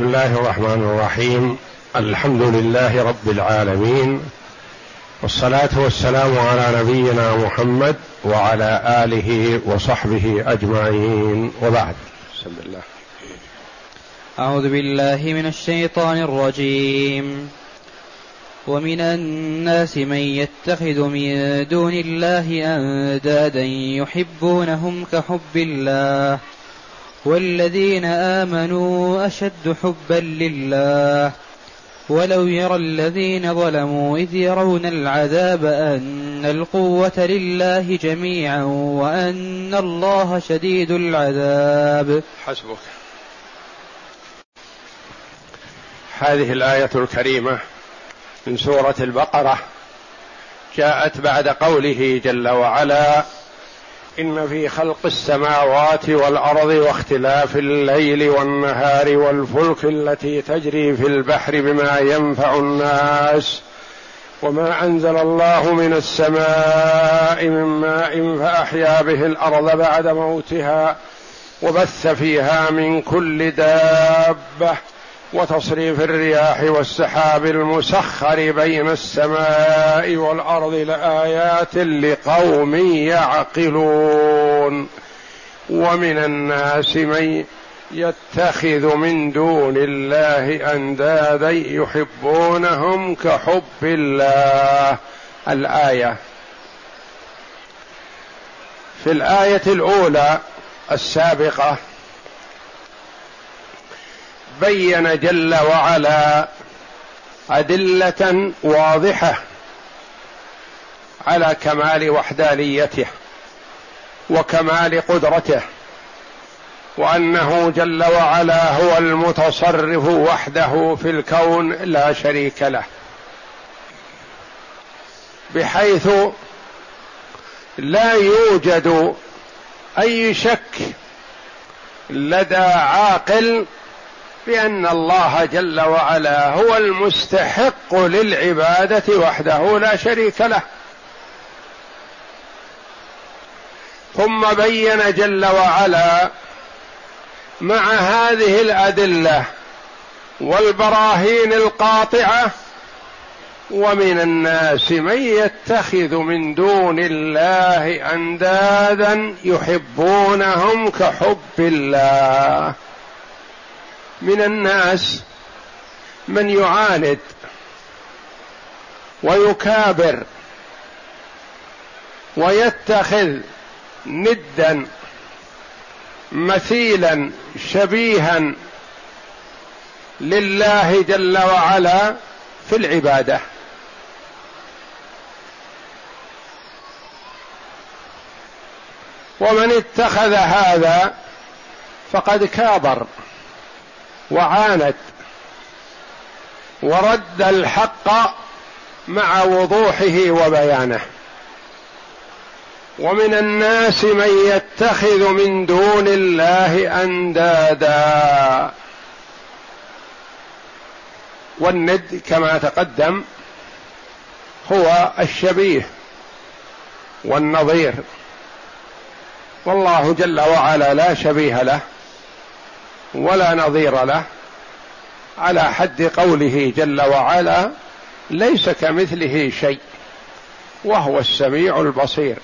بسم الله الرحمن الرحيم. الحمد لله رب العالمين. والصلاة والسلام على نبينا محمد وعلى آله وصحبه أجمعين. وبعد. بسم الله. أعوذ بالله من الشيطان الرجيم. ومن الناس من يتخذ من دون الله أندادا يحبونهم كحب الله. والذين آمنوا أشد حبا لله. ولو يرى الذين ظلموا إذ يرون العذاب أن القوة لله جميعا وأن الله شديد العذاب. حسبك. هذه الآية الكريمة من سورة البقرة جاءت بعد قوله جل وعلا إن في خلق السماوات والأرض واختلاف الليل والنهار والفلك التي تجري في البحر بما ينفع الناس وما أنزل الله من السماء من ماء فأحيا به الأرض بعد موتها وبث فيها من كل دابة وتصريف الرياح والسحاب المسخر بين السماء والأرض لآيات لقوم يعقلون. ومن الناس من يتخذ من دون الله أندادا يحبونهم كحب الله. الآية. في الآية الأولى السابقة بين جل وعلا أدلة واضحة على كمال وحدانيته وكمال قدرته وأنه جل وعلا هو المتصرف وحده في الكون لا شريك له. بحيث لا يوجد أي شك لدى عاقل بأن الله جل وعلا هو المستحق للعبادة وحده لا شريك له. ثم بين جل وعلا مع هذه الأدلة والبراهين القاطعة ومن الناس من يتخذ من دون الله أندادا يحبونهم كحب الله. من الناس من يعاند ويكابر ويتخذ ندا مثيلا شبيها لله جل وعلا في العبادة. ومن اتخذ هذا فقد كابر. وعاند ورد الحق مع وضوحه وبيانه. ومن الناس من يتخذ من دون الله أندادا. والند كما تقدم هو الشبيه والنظير. والله جل وعلا لا شبيه له. ولا نظير له على حد قوله جل وعلا ليس كمثله شيء وهو السميع البصير.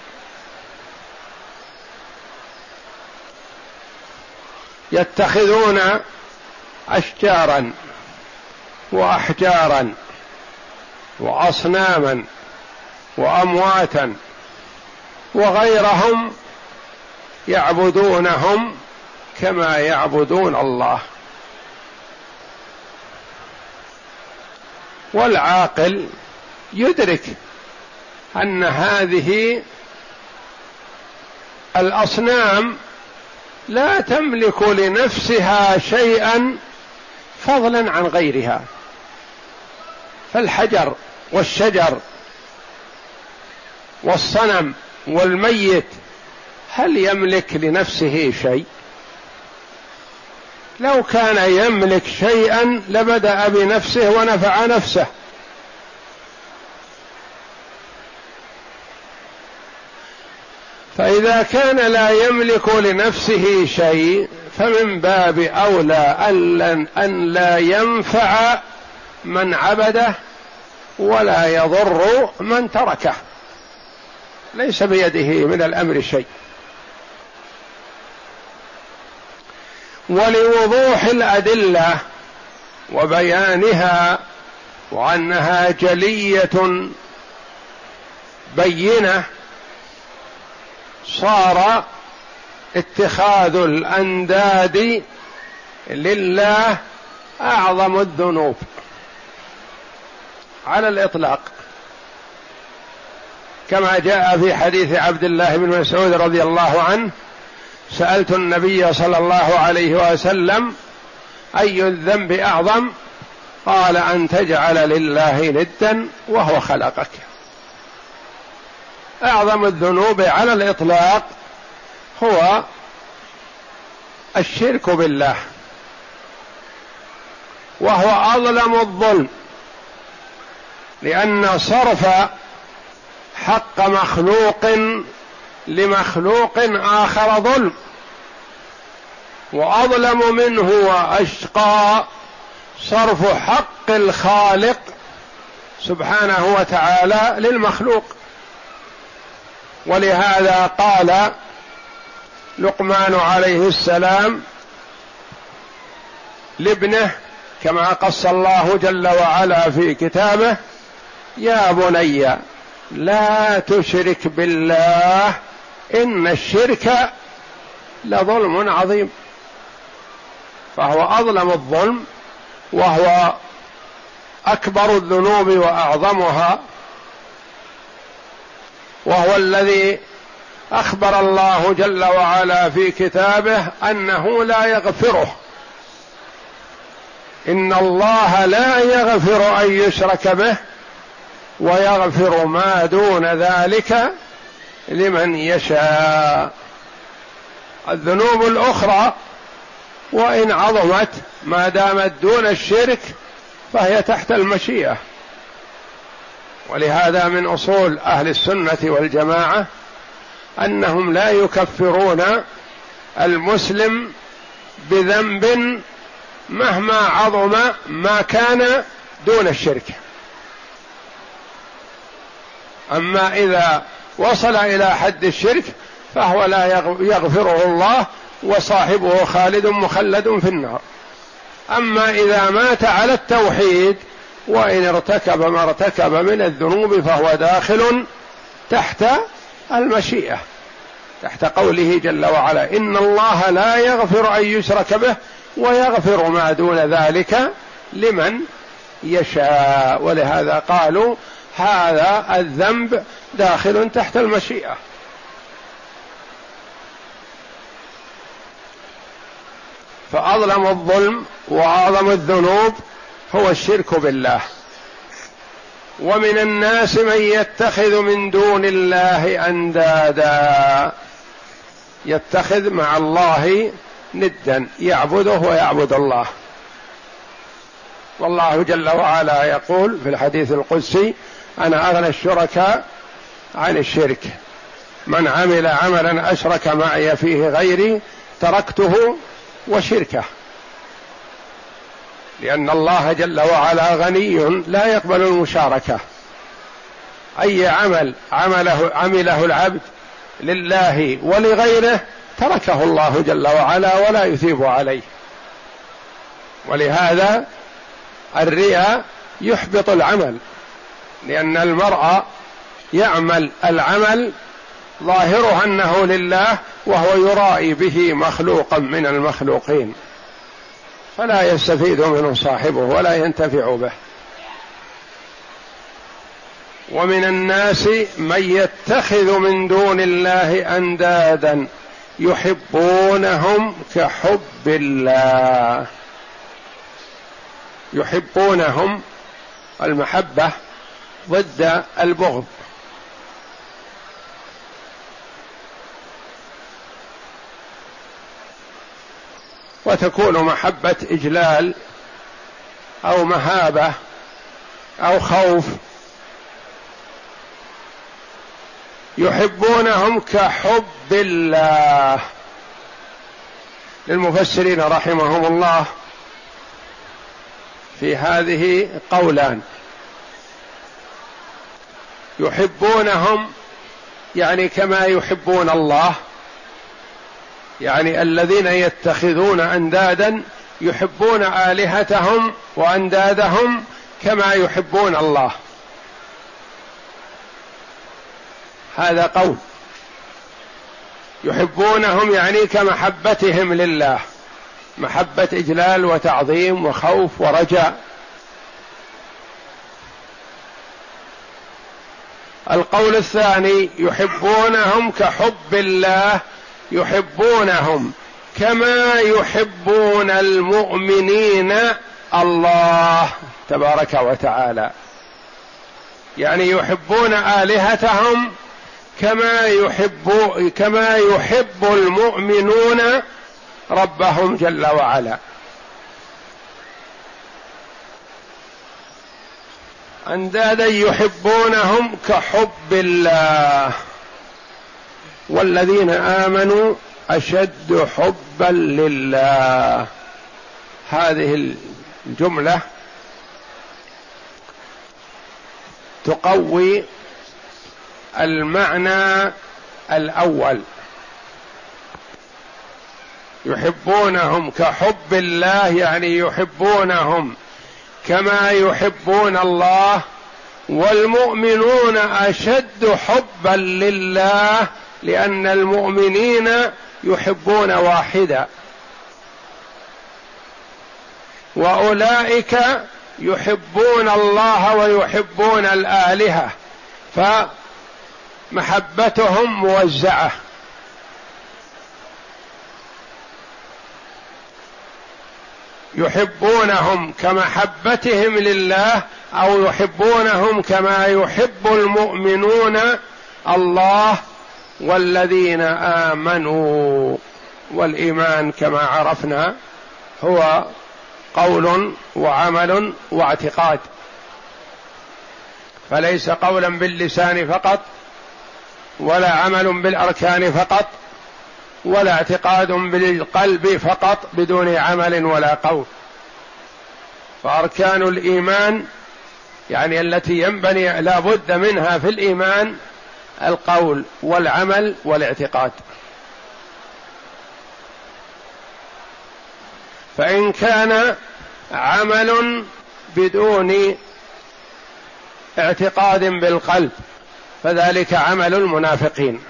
يتخذون أشجارا وأحجارا وأصناما وأمواتا وغيرهم يعبدونهم كما يعبدون الله. والعاقل يدرك أن هذه الأصنام لا تملك لنفسها شيئا فضلا عن غيرها. فالحجر والشجر والصنم والميت هل يملك لنفسه شيء؟ لو كان يملك شيئا لبدأ بنفسه ونفع نفسه. فإذا كان لا يملك لنفسه شيء فمن باب أولى أن لا ينفع من عبده ولا يضر من تركه. ليس بيده من الأمر شيء. ولوضوح الأدلة وبيانها وأنها جلية بينة صار اتخاذ الأنداد لله أعظم الذنوب على الإطلاق. كما جاء في حديث عبد الله بن مسعود رضي الله عنه سألت النبي صلى الله عليه وسلم أي الذنب أعظم؟ قال أن تجعل لله ندا وهو خلقك. أعظم الذنوب على الإطلاق هو الشرك بالله وهو أظلم الظلم لأن صرف حق مخلوق لمخلوق آخر ظلم. وأظلم منه وأشقى صرف حق الخالق سبحانه وتعالى للمخلوق. ولهذا قال لقمان عليه السلام لابنه كما قص الله جل وعلا في كتابه يا بني لا تشرك بالله إن الشرك لظلم عظيم. فهو أظلم الظلم وهو أكبر الذنوب وأعظمها وهو الذي أخبر الله جل وعلا في كتابه أنه لا يغفره. إن الله لا يغفر أن يشرك به ويغفر ما دون ذلك لمن يشاء. الذنوب الأخرى وإن عظمت ما دامت دون الشرك فهي تحت المشيئة. ولهذا من أصول أهل السنة والجماعة أنهم لا يكفرون المسلم بذنب مهما عظم ما كان دون الشرك. أما إذا وصل إلى حد الشرك فهو لا يغفره الله وصاحبه خالد مخلد في النار. أما إذا مات على التوحيد وإن ارتكب ما ارتكب من الذنوب فهو داخل تحت المشيئة تحت قوله جل وعلا إن الله لا يغفر أن يشرك به ويغفر ما دون ذلك لمن يشاء. ولهذا قالوا هذا الذنب داخل تحت المشيئة. فأظلم الظلم وأعظم الذنوب هو الشرك بالله. ومن الناس من يتخذ من دون الله أندادا. يتخذ مع الله ندا يعبده ويعبد الله. والله جل وعلا يقول في الحديث القدسي أنا أغنى الشركاء عن الشرك. من عمل عملا أشرك معي فيه غيري تركته وشركه. لأن الله جل وعلا غني لا يقبل المشاركة. أي عمل عمله عمله العبد لله ولغيره تركه الله جل وعلا ولا يثيب عليه. ولهذا الرياء يحبط العمل. لأن المرء يعمل العمل ظاهره أنه لله وهو يرائي به مخلوقا من المخلوقين. فلا يستفيد منه صاحبه ولا ينتفع به. ومن الناس من يتخذ من دون الله أندادا يحبونهم كحب الله. يحبونهم المحبة ضد البغض. وتكون محبة إجلال أو مهابة أو خوف. يحبونهم كحب الله. للمفسرين رحمهم الله في هذه قولان. يحبونهم يعني كما يحبون الله. يعني الذين يتخذون أندادا يحبون آلهتهم وأندادهم كما يحبون الله. هذا قول. يحبونهم يعني كمحبتهم لله. محبة إجلال وتعظيم وخوف ورجاء. القول الثاني يحبونهم كحب الله يحبونهم كما يحبون المؤمنين الله تبارك وتعالى. يعني يحبون آلهتهم كما يحب كما يحب المؤمنون ربهم جل وعلا. أندادا يحبونهم كحب الله. والذين آمنوا أشد حبا لله. هذه الجملة تقوي المعنى الأول. يحبونهم كحب الله يعني يحبونهم. كما يحبون الله والمؤمنون أشد حبا لله لأن المؤمنين يحبون واحدا. وأولئك يحبون الله ويحبون الآلهة فمحبتهم موزعة. يحبونهم كمحبتهم لله أو يحبونهم كما يحب المؤمنون الله والذين آمنوا. والإيمان كما عرفنا هو قول وعمل واعتقاد. فليس قولا باللسان فقط ولا عمل بالأركان فقط. ولا اعتقاد بالقلب فقط بدون عمل ولا قول. فأركان الإيمان يعني التي ينبني لا بد منها في الإيمان القول والعمل والاعتقاد. فإن كان عمل بدون اعتقاد بالقلب فذلك عمل المنافقين.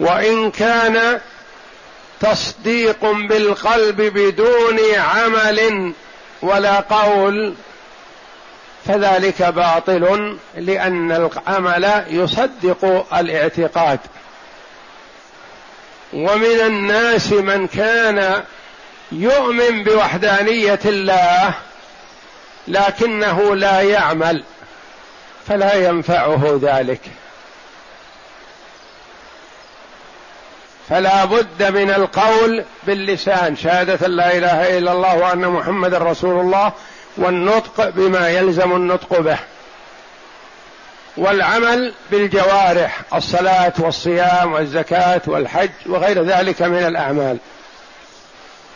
وإن كان تصديق بالقلب بدون عمل ولا قول فذلك باطل لأن العمل يصدق الاعتقاد. ومن الناس من كان يؤمن بوحدانية الله لكنه لا يعمل فلا ينفعه ذلك. فلا بد من القول باللسان شهادة لا إله إلا الله وأن محمد رسول الله والنطق بما يلزم النطق به. والعمل بالجوارح الصلاة والصيام والزكاة والحج وغير ذلك من الأعمال.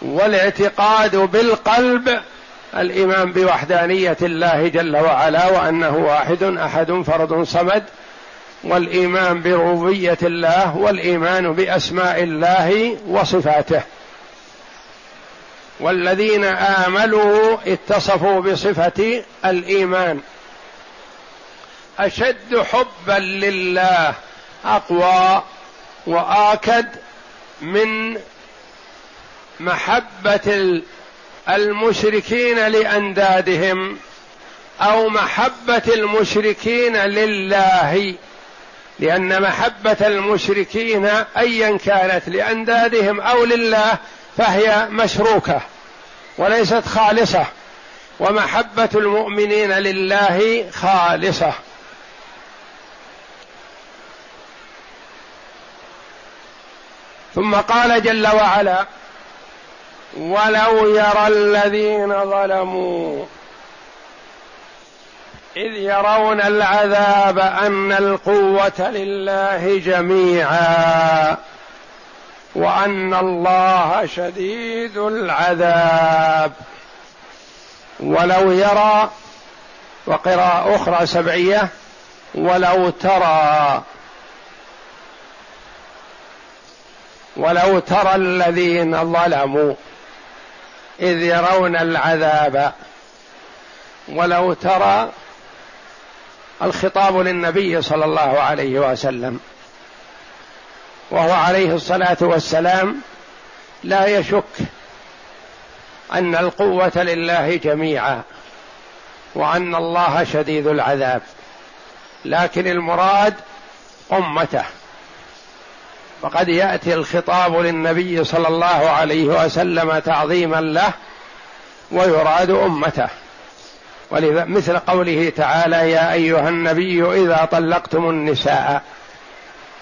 والاعتقاد بالقلب الإيمان بوحدانية الله جل وعلا وأنه واحد أحد فرد صمد والإيمان بربوبية الله والإيمان بأسماء الله وصفاته. والذين آمنوا اتصفوا بصفة الإيمان. أشد حبا لله أقوى وآكد من محبة المشركين لأندادهم أو محبة المشركين لله. لأن محبة المشركين ايا كانت لأندادهم أو لله فهي مشروكة وليست خالصة. ومحبة المؤمنين لله خالصة. ثم قال جل وعلا ولو يرى الذين ظلموا إذ يرون العذاب أن القوة لله جميعا وأن الله شديد العذاب. ولو يرى وقراءة أخرى سبعية ولو ترى ولو ترى الذين ظلموا إذ يرون العذاب. ولو ترى الخطاب للنبي صلى الله عليه وسلم وهو عليه الصلاة والسلام لا يشك أن القوة لله جميعا وأن الله شديد العذاب لكن المراد أمته. وقد يأتي الخطاب للنبي صلى الله عليه وسلم تعظيما له ويراد أمته. مثل قوله تعالى يا أيها النبي إذا طلقتم النساء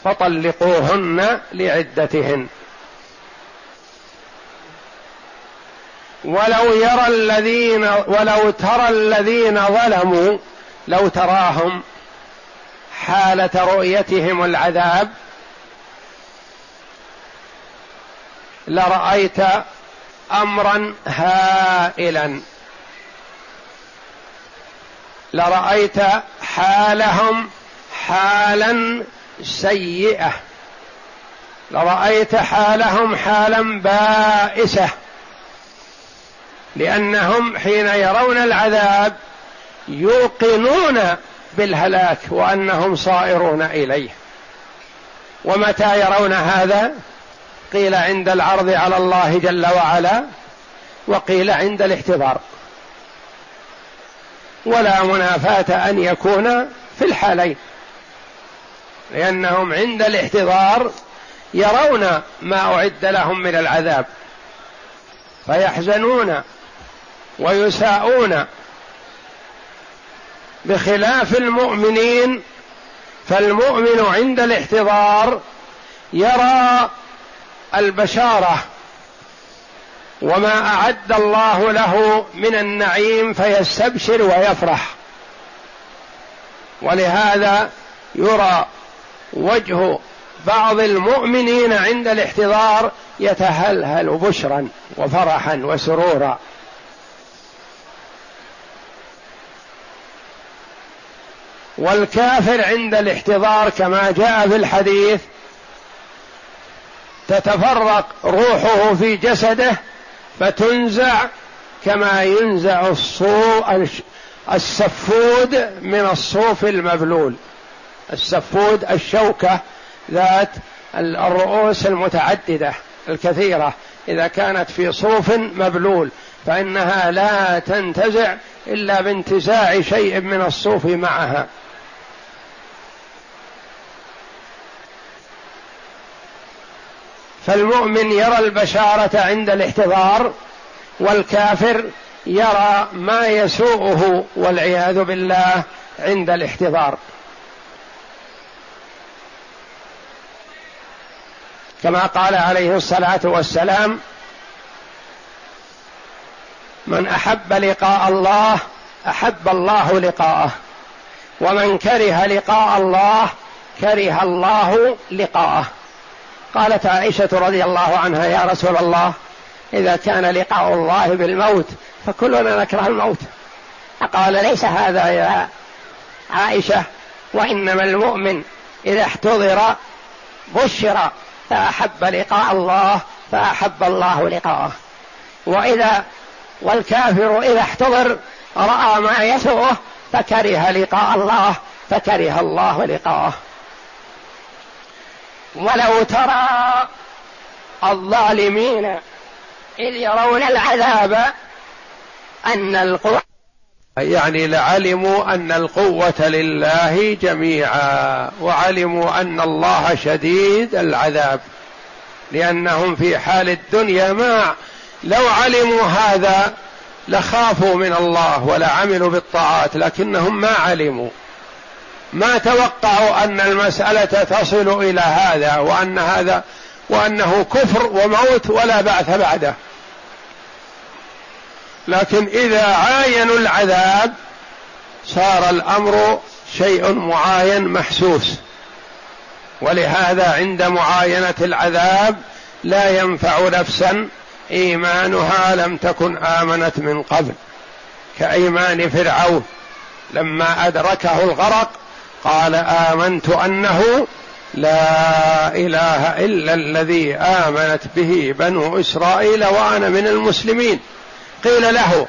فطلقوهن لعدتهن. ولو يرى الذين ولو ترى الذين ظلموا لو تراهم حالة رؤيتهم العذاب لرأيت أمرا هائلا. لرأيت حالهم حالا سيئة. لرأيت حالهم حالا بائسة. لأنهم حين يرون العذاب يوقنون بالهلاك وأنهم صائرون إليه. ومتى يرون هذا؟ قيل عند العرض على الله جل وعلا وقيل عند الاحتضار. ولا منافاة أن يكون في الحالين. لأنهم عند الاحتضار يرون ما أعد لهم من العذاب. فيحزنون ويساءون بخلاف المؤمنين. فالمؤمن عند الاحتضار يرى البشارة وما أعد الله له من النعيم فيستبشر ويفرح. ولهذا يرى وجه بعض المؤمنين عند الاحتضار يتهلهل بشرا وفرحا وسرورا. والكافر عند الاحتضار كما جاء في الحديث تتفرق روحه في جسده فتنزع كما ينزع السفود من الصوف المبلول. السفود الشوكة ذات الرؤوس المتعددة الكثيرة. إذا كانت في صوف مبلول فإنها لا تنتزع إلا بانتزاع شيء من الصوف معها. فالمؤمن يرى البشارة عند الاحتضار والكافر يرى ما يسوءه والعياذ بالله عند الاحتضار. كما قال عليه الصلاة والسلام من أحب لقاء الله أحب الله لقاءه ومن كره لقاء الله كره الله لقاءه. قالت عائشة رضي الله عنها يا رسول الله إذا كان لقاء الله بالموت فكلنا نكره الموت. قال ليس هذا يا عائشة وإنما المؤمن إذا احتضر بشر فأحب لقاء الله فأحب الله لقاءه. وإذا والكافر إذا احتضر رأى ما يسوءه فكره لقاء الله فكره الله لقاءه. ولو ترى الظالمين إذ يرون العذاب أن القوة يعني لعلموا أن القوة لله جميعا وعلموا أن الله شديد العذاب لأنهم في حال الدنيا ما لو علموا هذا لخافوا من الله ولعملوا بالطاعات لكنهم ما علموا. ما توقعوا أن المسألة تصل إلى هذا وأن هذا وأنه كفر وموت ولا بعث بعده. لكن إذا عاينوا العذاب صار الأمر شيء معاين محسوس. ولهذا عند معاينة العذاب لا ينفع نفسا إيمانها لم تكن آمنت من قبل. كإيمان فرعون لما أدركه الغرق قال آمنت أنه لا إله إلا الذي آمنت به بنو إسرائيل وأنا من المسلمين. قيل له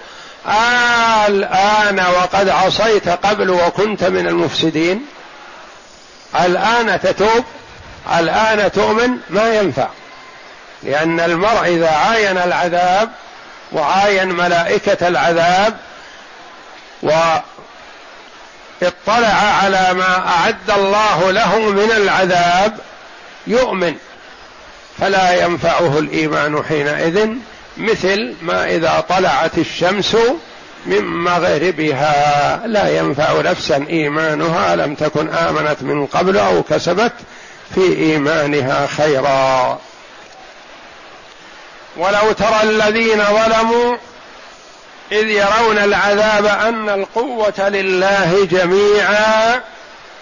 الآن وقد عصيت قبل وكنت من المفسدين؟ الآن تتوب؟ الآن تؤمن؟ ما ينفع. لأن المرء إذا عاين العذاب وعاين ملائكة العذاب اطلع على ما أعد الله له من العذاب يؤمن. فلا ينفعه الإيمان حينئذ مثل ما إذا طلعت الشمس من مغربها. لا ينفع نفسا إيمانها لم تكن آمنت من قبل أو كسبت في إيمانها خيرا. ولو ترى الذين ظلموا إذ يرون العذاب أن القوة لله جميعا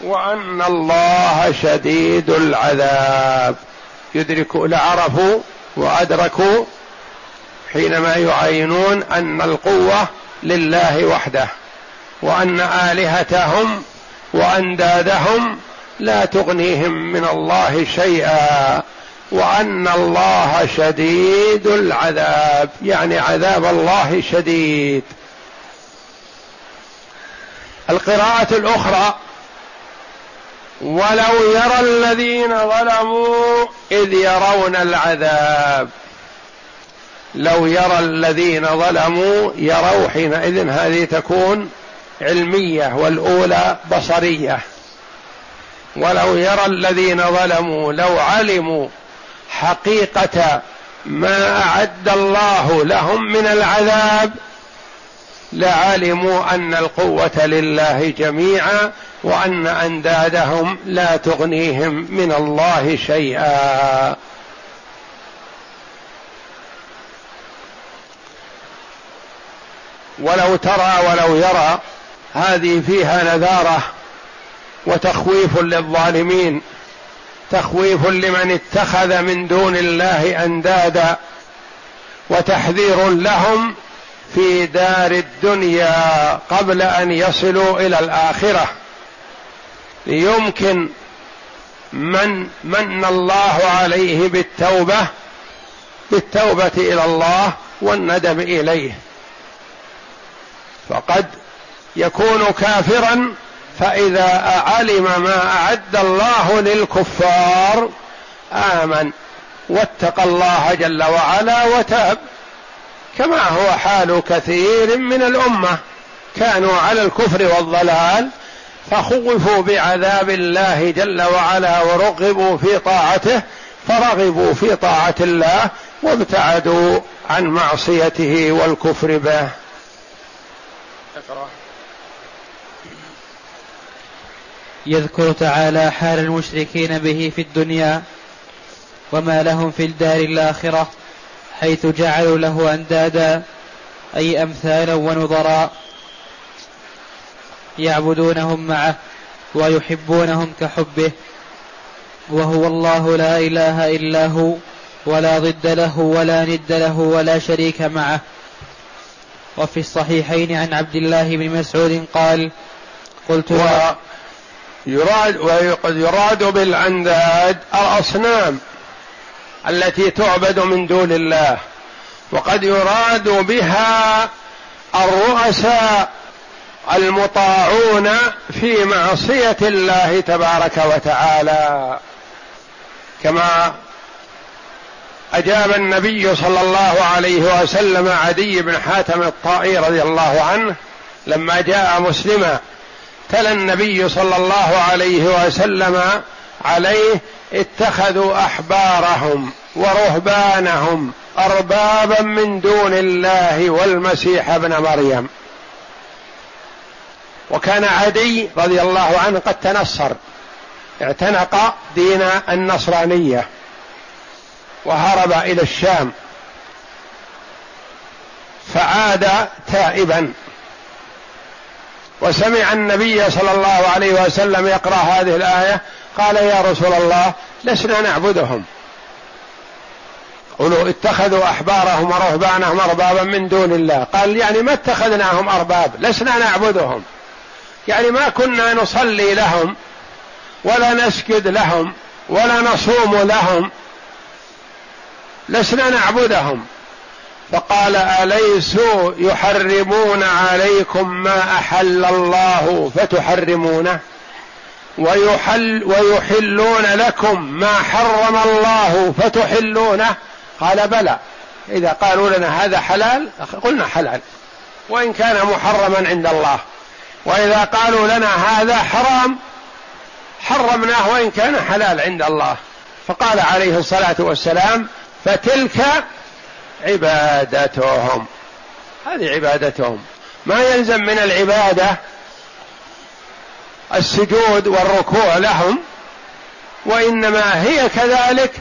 وأن الله شديد العذاب. يدرك لعرفوا وأدركوا حينما يعينون أن القوة لله وحده وأن آلهتهم وأندادهم لا تغنيهم من الله شيئا. وأن الله شديد العذاب. يعني عذاب الله شديد. القراءة الأخرى ولو يرى الذين ظلموا اذ يرون العذاب. لو يرى الذين ظلموا يروا حينئذ. هذه تكون علمية والأولى بصرية. ولو يرى الذين ظلموا لو علموا حقيقة ما أعد الله لهم من العذاب لعلموا أن القوة لله جميعا وأن أندادهم لا تغنيهم من الله شيئا. ولو ترى ولو يرى هذه فيها نذارة وتخويف للظالمين تخويف لمن اتخذ من دون الله أندادا وتحذير لهم في دار الدنيا قبل أن يصلوا إلى الآخرة. ليمكن من من الله عليه بالتوبة بالتوبة إلى الله والندم إليه. فقد يكون كافرا فإذا علم ما أعد الله للكفار آمن واتقى الله جل وعلا وتاب. كما هو حال كثير من الأمة كانوا على الكفر والضلال فخوفوا بعذاب الله جل وعلا ورغبوا في طاعته فرغبوا في طاعة الله وابتعدوا عن معصيته والكفر به. أقرأ. يذكر تعالى حال المشركين به في الدنيا وما لهم في الدار الآخرة حيث جعلوا له أندادا أي أمثالا ونظراء يعبدونهم معه ويحبونهم كحبه وهو الله لا إله إلا هو ولا ضد له ولا ند له ولا شريك معه. وفي الصحيحين عن عبد الله بن مسعود قال قلت يراد وقد يراد بالانداد الأصنام التي تعبد من دون الله وقد يراد بها الرؤساء المطاعون في معصية الله تبارك وتعالى. كما أجاب النبي صلى الله عليه وسلم عدي بن حاتم الطائي رضي الله عنه لما جاء مسلما تلا النبي صلى الله عليه وسلم عليه اتخذوا أحبارهم ورهبانهم أربابا من دون الله والمسيح ابن مريم. وكان عدي رضي الله عنه قد تنصر اعتنق دين النصرانية وهرب إلى الشام فعاد تائبا. وسمع النبي صلى الله عليه وسلم يقرأ هذه الآية قال يا رسول الله لسنا نعبدهم. قولوا اتخذوا أحبارهم ورهبانهم أربابا من دون الله. قال يعني ما اتخذناهم أرباب لسنا نعبدهم. يعني ما كنا نصلي لهم ولا نسجد لهم ولا نصوم لهم لسنا نعبدهم. فقال أليسوا يحرمون عليكم ما أحل الله فتحرمونه ويحل ويحلون لكم ما حرم الله فتحلونه قال بلى إذا قالوا لنا هذا حلال قلنا حلال وإن كان محرما عند الله وإذا قالوا لنا هذا حرام حرمناه وإن كان حلال عند الله فقال عليه الصلاة والسلام فتلك عبادتهم. هذه عبادتهم. ما يلزم من العبادة السجود والركوع لهم وإنما هي كذلك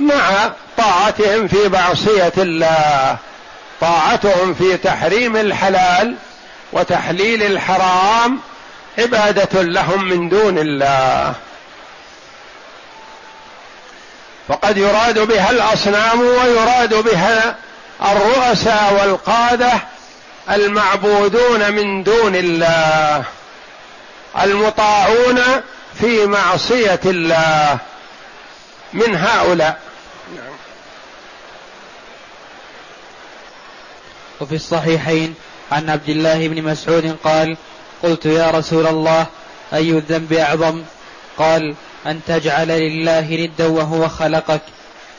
مع طاعتهم في معصية الله طاعتهم في تحريم الحلال وتحليل الحرام عبادة لهم من دون الله. فقد يراد بها الأصنام ويراد بها الرؤساء والقادة المعبودون من دون الله المطاعون في معصية الله من هؤلاء. وفي الصحيحين عن عبد الله بن مسعود قال قلت يا رسول الله أي الذنب أعظم؟ قال أن تجعل لله ندا وهو خلقك.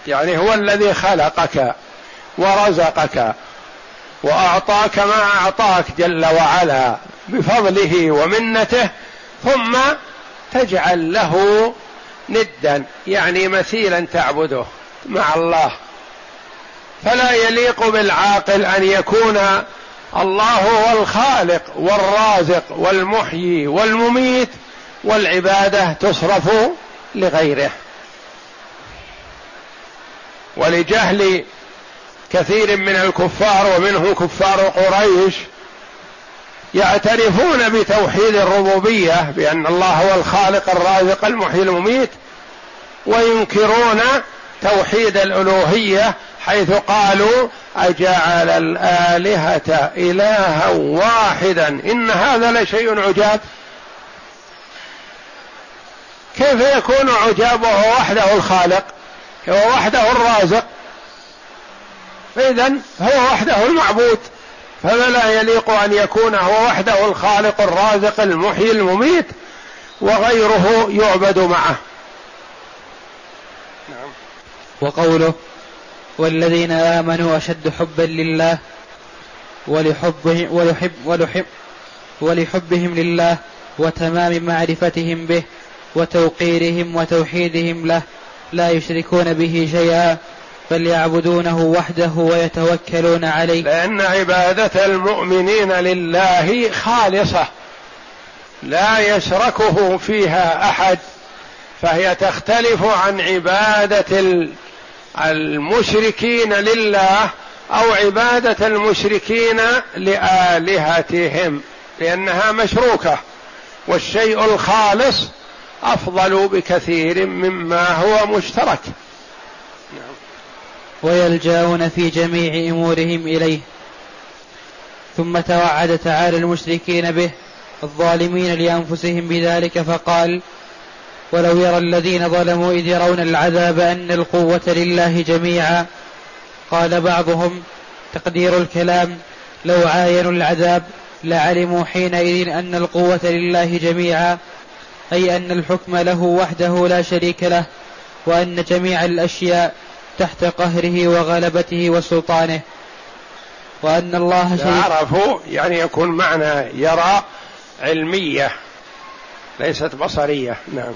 يعني هو الذي خلقك. ورزقك وأعطاك ما أعطاك جل وعلا بفضله ومنته ثم تجعل له ندا يعني مثيلا تعبده مع الله. فلا يليق بالعاقل أن يكون الله هو الخالق والرازق والمحيي والمميت والعبادة تصرف لغيره. ولجهل كثير من الكفار ومنهم كفار قريش يعترفون بتوحيد الربوبية بأن الله هو الخالق الرازق المحيي المميت وينكرون توحيد الألوهية حيث قالوا أجعل الآلهة إلها واحدا إن هذا لشيء عجاب. كيف يكون عجاب وحده الخالق هو وحده الرازق؟ فإذا هو وحده المعبود فلا يليق أن يكون هو وحده الخالق الرازق المحيي المميت وغيره يعبد معه نعم. وقوله والذين آمنوا أشد حبا لله ولحبه ولحب ولحب ولحبهم لله وتمام معرفتهم به وتوقيرهم وتوحيدهم له لا يشركون به شيئا بل يعبدونه وحده ويتوكلون عليه. لأن عبادة المؤمنين لله خالصة. لا يشركه فيها أحد. فهي تختلف عن عبادة المشركين لله أو عبادة المشركين لآلهتهم لأنها مشروكة. والشيء الخالص أفضل بكثير مما هو مشترك. ويلجأون في جميع أمورهم إليه. ثم توعد تعالى المشركين به الظالمين لأنفسهم بذلك فقال ولو يرى الذين ظلموا إذ يرون العذاب أن القوة لله جميعا قال بعضهم تقدير الكلام لو عاينوا العذاب لعلموا حينئذ أن القوة لله جميعا أي أن الحكم له وحده لا شريك له وأن جميع الأشياء تحت قهره وغلبته وسلطانه. وأن الله شريك عرفوا يعني يكون معنى يرى علمية ليست بصرية. نعم.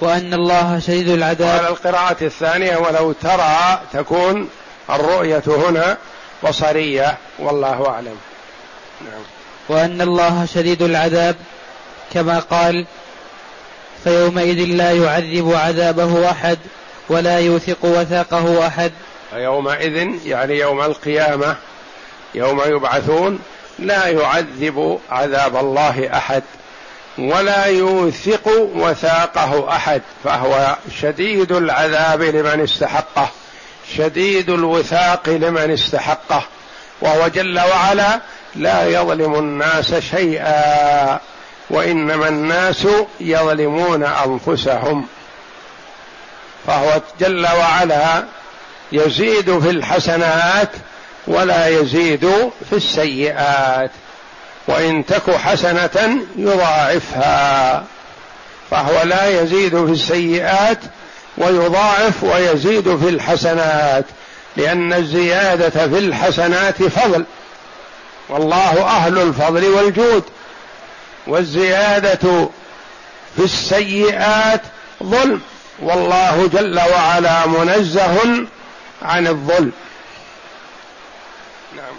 وأن الله شديد العذاب. وعلى القراءة الثانية ولو ترى تكون الرؤية هنا بصرية والله أعلم. نعم. وأن الله شديد العذاب كما قال فيومئذ لا يعذب عذابه أحد. ولا يوثق وثاقه أحد. يومئذ يعني يوم القيامة يوم يبعثون لا يعذب عذاب الله أحد ولا يوثق وثاقه أحد فهو شديد العذاب لمن استحقه شديد الوثاق لمن استحقه وهو جل وعلا لا يظلم الناس شيئا وإنما الناس يظلمون أنفسهم. فهو جل وعلا يزيد في الحسنات ولا يزيد في السيئات. وإن تك حسنة يضاعفها. فهو لا يزيد في السيئات ويضاعف ويزيد في الحسنات لأن الزيادة في الحسنات فضل. والله أهل الفضل والجود. والزيادة في السيئات ظلم. والله جل وعلا منزه عن الظلم. نعم.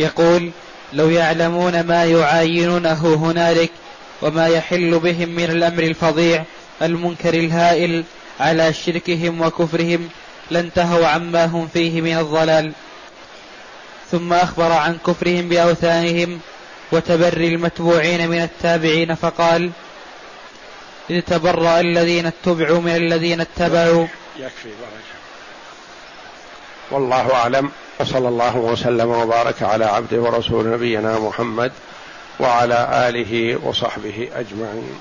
يقول لو يعلمون ما يعاينونه هنالك وما يحل بهم من الأمر الفظيع المنكر الهائل على شركهم وكفرهم لانتهوا عما هم فيه من الضلال. ثم أخبر عن كفرهم بأوثانهم وتبري المتبوعين من التابعين فقال إذ تبرأ الذين اتبعوا من الذين اتبعوا. يكفي بارك والله أعلم. وصلى الله وسلم وبارك على عبده ورسول نبينا محمد وعلى آله وصحبه أجمعين.